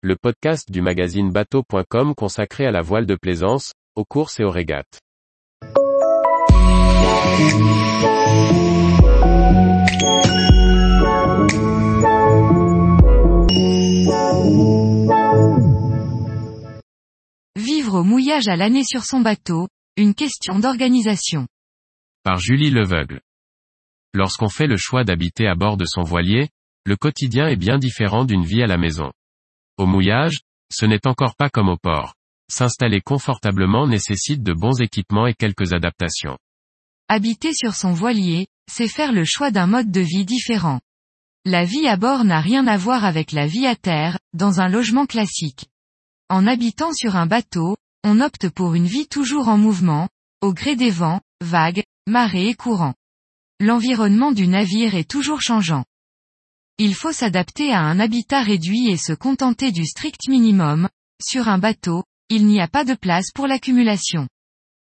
le podcast du magazine bateau.com consacré à la voile de plaisance, aux courses et aux régates. Vivre au mouillage à l'année sur son bateau, une question d'organisation. Par Julie Leveugle. Lorsqu'on fait le choix d'habiter à bord de son voilier, le quotidien est bien différent d'une vie à la maison. Au mouillage, ce n'est encore pas comme au port. S'installer confortablement nécessite de bons équipements et quelques adaptations. Habiter sur son voilier, c'est faire le choix d'un mode de vie différent. La vie à bord n'a rien à voir avec la vie à terre, dans un logement classique. En habitant sur un bateau, on opte pour une vie toujours en mouvement, au gré des vents, vagues, marées et courants. L'environnement du navire est toujours changeant. Il faut s'adapter à un habitat réduit et se contenter du strict minimum. Sur un bateau, il n'y a pas de place pour l'accumulation.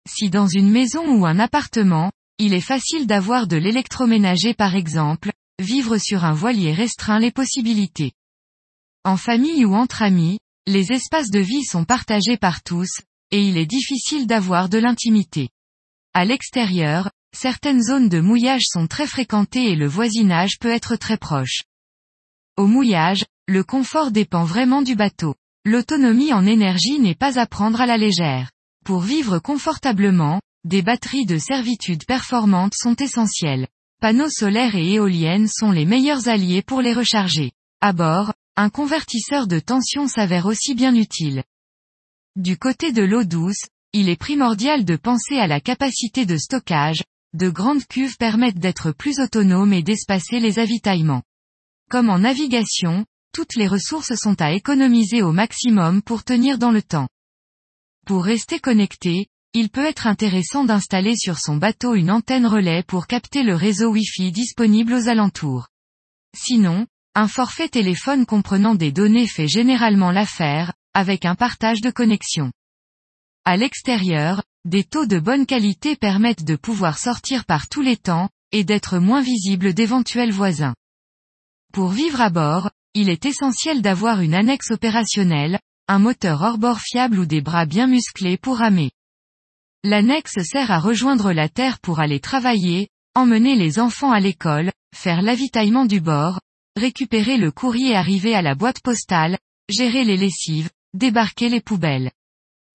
Si dans une maison ou un appartement, il est facile d'avoir de l'électroménager par exemple, vivre sur un voilier restreint les possibilités. En famille ou entre amis, les espaces de vie sont partagés par tous, et il est difficile d'avoir de l'intimité. À l'extérieur, certaines zones de mouillage sont très fréquentées et le voisinage peut être très proche. Au mouillage, le confort dépend vraiment du bateau. L'autonomie en énergie n'est pas à prendre à la légère. Pour vivre confortablement, des batteries de servitude performantes sont essentielles. Panneaux solaires et éoliennes sont les meilleurs alliés pour les recharger. À bord, un convertisseur de tension s'avère aussi bien utile. Du côté de l'eau douce, il est primordial de penser à la capacité de stockage, de grandes cuves permettent d'être plus autonomes et d'espacer les avitaillements. Comme en navigation, toutes les ressources sont à économiser au maximum pour tenir dans le temps. Pour rester connecté, il peut être intéressant d'installer sur son bateau une antenne relais pour capter le réseau Wi-Fi disponible aux alentours. Sinon, un forfait téléphone comprenant des données fait généralement l'affaire, avec un partage de connexion. À l'extérieur, des taux de bonne qualité permettent de pouvoir sortir par tous les temps, et d'être moins visible d'éventuels voisins. Pour vivre à bord, il est essentiel d'avoir une annexe opérationnelle, un moteur hors-bord fiable ou des bras bien musclés pour ramer. L'annexe sert à rejoindre la terre pour aller travailler, emmener les enfants à l'école, faire l'avitaillement du bord, récupérer le courrier arrivé à la boîte postale, gérer les lessives, débarquer les poubelles.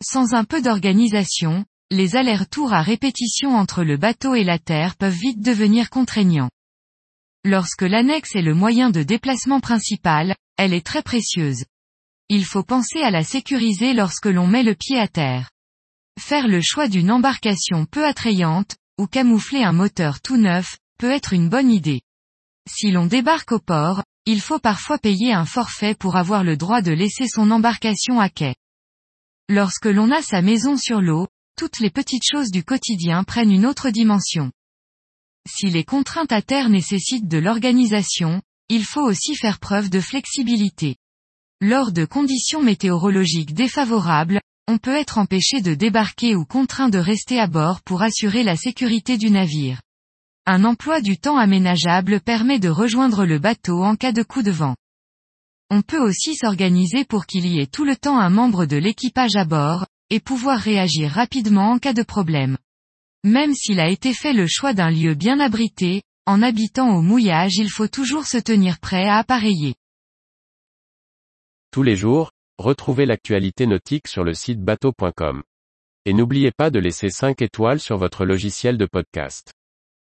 Sans un peu d'organisation, les allers-retours à répétition entre le bateau et la terre peuvent vite devenir contraignants. Lorsque l'annexe est le moyen de déplacement principal, elle est très précieuse. Il faut penser à la sécuriser lorsque l'on met le pied à terre. Faire le choix d'une embarcation peu attrayante, ou camoufler un moteur tout neuf, peut être une bonne idée. Si l'on débarque au port, il faut parfois payer un forfait pour avoir le droit de laisser son embarcation à quai. Lorsque l'on a sa maison sur l'eau, toutes les petites choses du quotidien prennent une autre dimension. Si les contraintes à terre nécessitent de l'organisation, il faut aussi faire preuve de flexibilité. Lors de conditions météorologiques défavorables, on peut être empêché de débarquer ou contraint de rester à bord pour assurer la sécurité du navire. Un emploi du temps aménageable permet de rejoindre le bateau en cas de coup de vent. On peut aussi s'organiser pour qu'il y ait tout le temps un membre de l'équipage à bord, et pouvoir réagir rapidement en cas de problème. Même s'il a été fait le choix d'un lieu bien abrité, en habitant au mouillage il faut toujours se tenir prêt à appareiller. Tous les jours, retrouvez l'actualité nautique sur le site bateau.com. Et n'oubliez pas de laisser 5 étoiles sur votre logiciel de podcast.